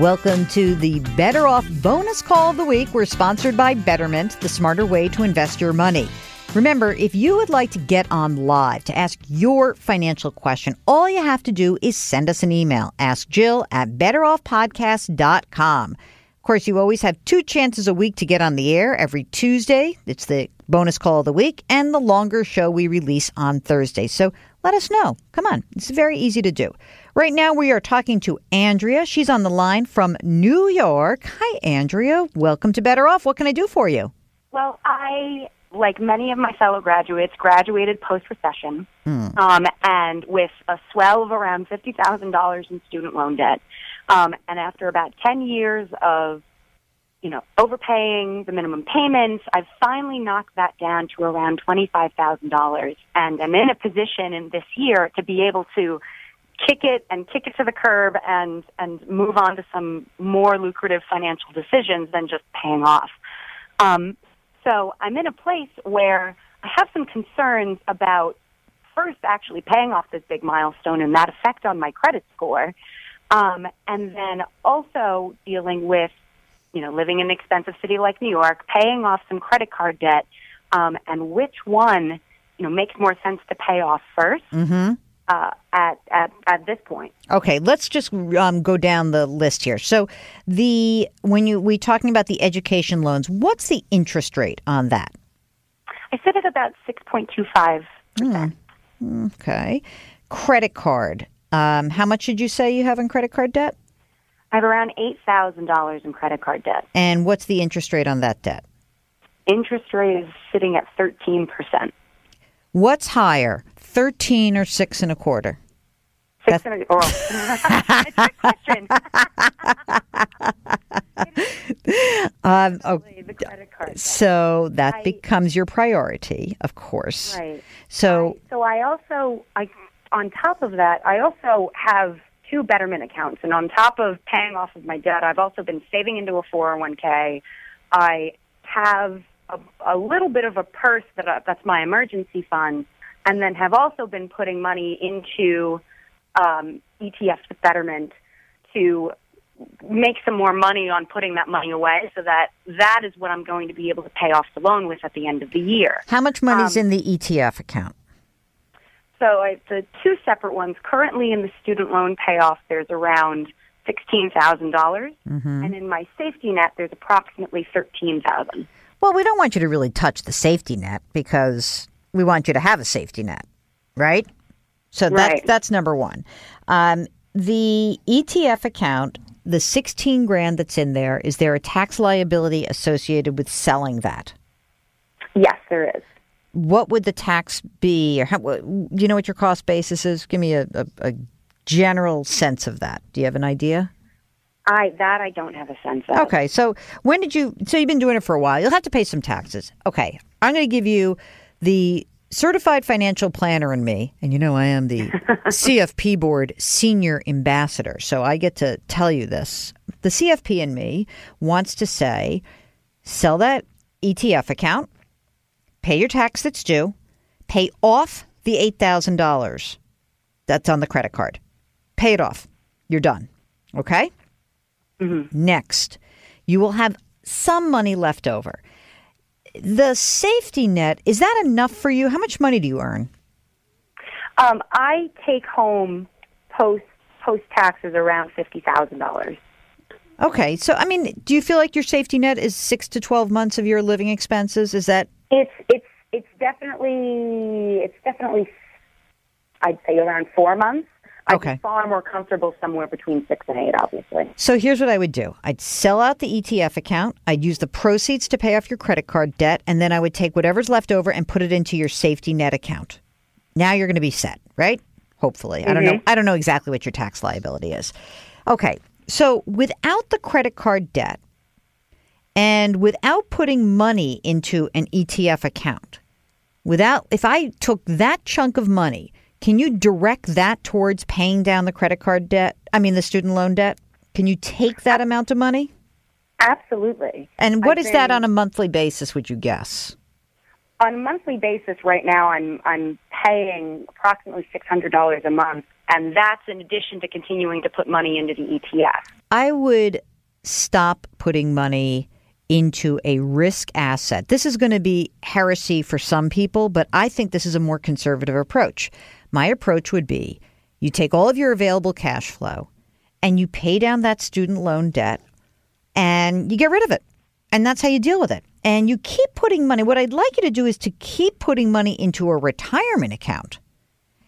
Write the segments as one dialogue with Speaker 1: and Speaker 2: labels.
Speaker 1: Welcome to the Better Off Bonus Call of the Week. We're sponsored by Betterment, the smarter way to invest your money. Remember, if you would like to get on live to ask your financial question, all you have to do is send us an email. Ask Jill at betteroffpodcast.com. Of course, you always have two chances a week to get on the air. Every Tuesday, it's the bonus call of the week, and the longer show we release on Thursday. So let us know. Come on, it's very easy to do. Right now, we are talking to Andrea. She's on the line from New York. Hi, Andrea. Welcome to Better Off. What can I do for you?
Speaker 2: Well, I, like many of my fellow graduates, graduated post recession um, and with a swell of around $50,000 in student loan debt. Um, and after about 10 years of you know, overpaying the minimum payments. I've finally knocked that down to around $25,000 and I'm in a position in this year to be able to kick it and kick it to the curb and, and move on to some more lucrative financial decisions than just paying off. Um, so I'm in a place where I have some concerns about first actually paying off this big milestone and that effect on my credit score. Um, and then also dealing with you know, living in an expensive city like New York, paying off some credit card debt, um, and which one, you know, makes more sense to pay off 1st
Speaker 1: Mm-hmm.
Speaker 2: Uh, at, at at this point.
Speaker 1: Okay, let's just um, go down the list here. So, the when you we talking about the education loans, what's the interest rate on that?
Speaker 2: I said at about six point two five. percent.
Speaker 1: Okay, credit card. Um, how much did you say you have in credit card debt?
Speaker 2: I have around eight thousand dollars in credit card debt.
Speaker 1: And what's the interest rate on that debt?
Speaker 2: Interest rate is sitting at thirteen percent.
Speaker 1: What's higher, thirteen or six and a quarter?
Speaker 2: Six and a, oh, a question.
Speaker 1: Um, oh,
Speaker 2: the credit card
Speaker 1: so that
Speaker 2: I-
Speaker 1: becomes your priority, of course.
Speaker 2: Right.
Speaker 1: So,
Speaker 2: So I also, I on top of that, I also have two Betterment accounts, and on top of paying off of my debt, I've also been saving into a 401k. I have a, a little bit of a purse that I, that's my emergency fund, and then have also been putting money into um, ETFs with Betterment to make some more money on putting that money away, so that that is what I'm going to be able to pay off the loan with at the end of the year.
Speaker 1: how much money's
Speaker 2: Um,
Speaker 1: in the ETF account?
Speaker 2: So I, the two separate ones. Currently, in the student loan payoff, there's around sixteen thousand dollars, and in my safety net, there's approximately thirteen thousand.
Speaker 1: Well, we don't want you to really touch the safety net because we want you to have a safety net, right? So that's
Speaker 2: Right.
Speaker 1: that's number one. Um, the ETF account, the sixteen grand that's in there, is there a tax liability associated with selling that?
Speaker 2: Yes, there is.
Speaker 1: What would the tax be, or how, do you know what your cost basis is? Give me a, a, a general sense of that. Do you have an idea?
Speaker 2: I that I don't have a sense of.
Speaker 1: Okay, so when did you? So you've been doing it for a while. You'll have to pay some taxes. Okay, I'm going to give you the certified financial planner and me, and you know I am the CFP board senior ambassador, so I get to tell you this. The CFP and me wants to say, sell that ETF account, pay your tax that's due, pay off the eight thousand dollars that's on the credit card, pay it off. You're done. Okay. Mm-hmm. Next, you will have some money left over. The safety net, is that enough for you? How much money do you earn?
Speaker 2: Um, I take home post post taxes around fifty thousand dollars.
Speaker 1: Okay, so I mean, do you feel like your safety net is six to 12 months of your living expenses? Is that
Speaker 2: It's it's it's definitely it's definitely I'd say around four months. I'd
Speaker 1: Okay.
Speaker 2: be far more comfortable somewhere between six and eight, obviously.
Speaker 1: so? Here's what I would do I'd sell out the ETF account, I'd use the proceeds to pay off your credit card debt, and then I would take whatever's left over and put it into your safety net account. Now you're going to be set, right? Hopefully. I don't know. Mm-hmm. I don't know exactly what your tax liability is. Okay. So without the credit card debt and without putting money into an ETF account, without if I took that chunk of money, can you direct that towards paying down the credit card debt? I mean the student loan debt? Can you take that amount of money?
Speaker 2: Absolutely.
Speaker 1: And what
Speaker 2: I've
Speaker 1: is that on a monthly basis, would you guess?
Speaker 2: On a monthly basis, right now, I'm I'm paying approximately six hundred dollars a month And that's in addition to continuing to put money into the ETF.
Speaker 1: I would stop putting money into a risk asset. This is going to be heresy for some people, but I think this is a more conservative approach. My approach would be you take all of your available cash flow and you pay down that student loan debt and you get rid of it. And that's how you deal with it. And you keep putting money. What I'd like you to do is to keep putting money into a retirement account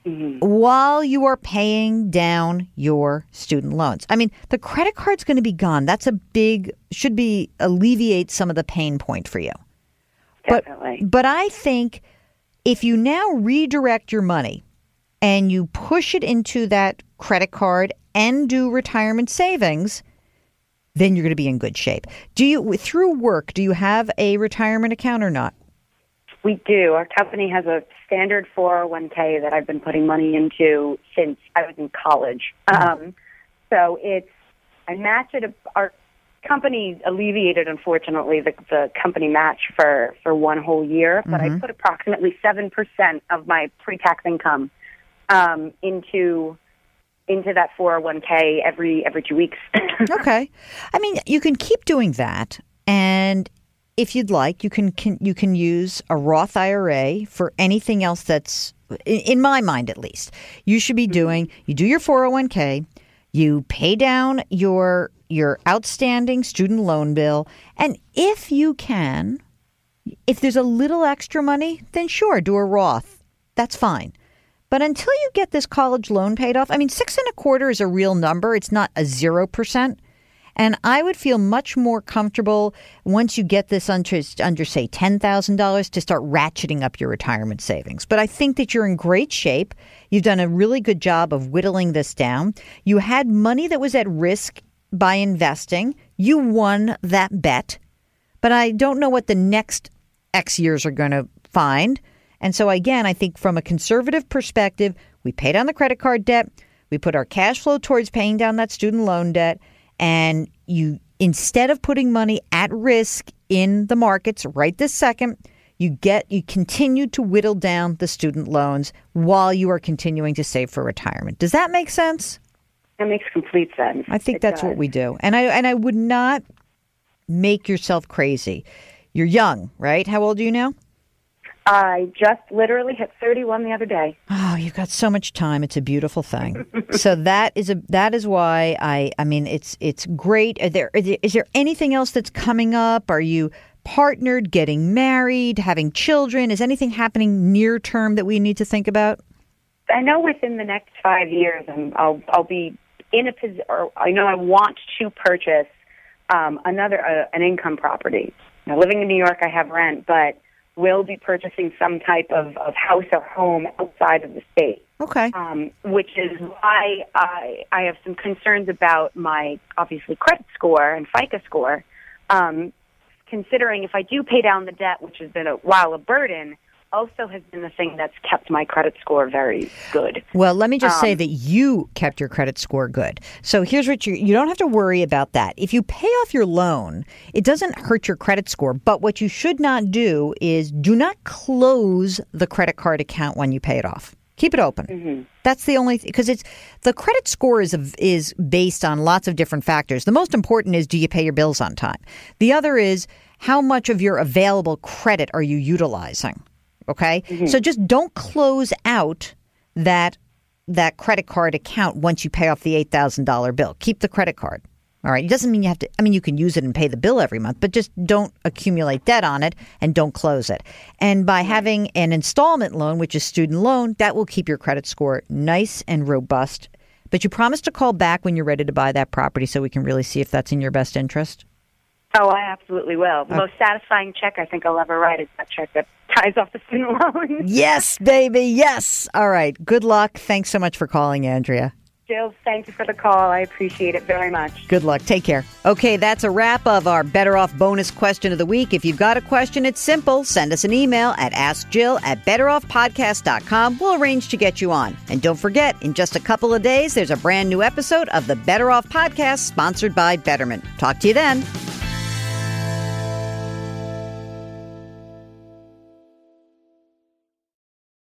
Speaker 1: mm-hmm. while you are paying down your student loans. I mean, the credit card's going to be gone. That's a big should be alleviate some of the pain point for you.
Speaker 2: Definitely.
Speaker 1: But but I think if you now redirect your money and you push it into that credit card and do retirement savings, then you're going to be in good shape. Do you through work, do you have a retirement account or not?
Speaker 2: We do. Our company has a standard 401k that I've been putting money into since I was in college. Um, so it's I match it. Our company alleviated, unfortunately, the, the company match for for one whole year, but mm-hmm. I put approximately seven percent of my pre-tax income um, into into that 401k every every two weeks.
Speaker 1: okay, I mean you can keep doing that, and if you'd like, you can, can you can use a Roth IRA for anything else that's in my mind at least. You should be mm-hmm. doing you do your 401k, you pay down your your outstanding student loan bill, and if you can, if there's a little extra money, then sure, do a Roth. That's fine. But until you get this college loan paid off, I mean, six and a quarter is a real number. It's not a zero percent. And I would feel much more comfortable once you get this under, under say, $10,000 to start ratcheting up your retirement savings. But I think that you're in great shape. You've done a really good job of whittling this down. You had money that was at risk by investing. You won that bet. But I don't know what the next X years are going to find. And so, again, I think from a conservative perspective, we pay down the credit card debt, we put our cash flow towards paying down that student loan debt, and you instead of putting money at risk in the markets right this second, you get you continue to whittle down the student loans while you are continuing to save for retirement. Does that make sense?
Speaker 2: That makes complete sense.
Speaker 1: I think it that's does. what we do. And I and I would not make yourself crazy. You're young, right? How old are you now?
Speaker 2: I just literally hit 31 the other day.
Speaker 1: Oh, you've got so much time. It's a beautiful thing. so that is a that is why I I mean it's it's great. Are there is there anything else that's coming up? Are you partnered, getting married, having children? Is anything happening near term that we need to think about?
Speaker 2: I know within the next 5 years I'm, I'll I'll be in a position I know I want to purchase um another uh, an income property. Now living in New York I have rent, but will be purchasing some type of, of house or home outside of the state.
Speaker 1: Okay.
Speaker 2: Um, which is why I, I have some concerns about my obviously credit score and FICO score. Um, considering if I do pay down the debt, which has been a while a burden, also has been the thing that's kept my credit score very good.
Speaker 1: Well, let me just um, say that you kept your credit score good. So here's what you you don't have to worry about that. If you pay off your loan, it doesn't hurt your credit score, but what you should not do is do not close the credit card account when you pay it off. Keep it open. Mm-hmm. That's the only because it's the credit score is is based on lots of different factors. The most important is do you pay your bills on time. The other is how much of your available credit are you utilizing? Okay. Mm-hmm. So just don't close out that that credit card account once you pay off the eight thousand dollar bill. Keep the credit card. All right. It doesn't mean you have to. I mean, you can use it and pay the bill every month, but just don't accumulate debt on it and don't close it. And by having an installment loan, which is student loan, that will keep your credit score nice and robust. But you promise to call back when you're ready to buy that property so we can really see if that's in your best interest.
Speaker 2: Oh, I absolutely will. The okay. most satisfying check I think I'll ever write is that check that off the student loan.
Speaker 1: yes, baby. Yes. All right. Good luck. Thanks so much for calling, Andrea.
Speaker 2: Jill, thank you for the call. I appreciate it very much.
Speaker 1: Good luck. Take care. Okay, that's a wrap of our Better Off bonus question of the week. If you've got a question, it's simple. Send us an email at AskJill at BetterOffPodcast.com. We'll arrange to get you on. And don't forget, in just a couple of days, there's a brand new episode of the Better Off Podcast sponsored by Betterment. Talk to you then.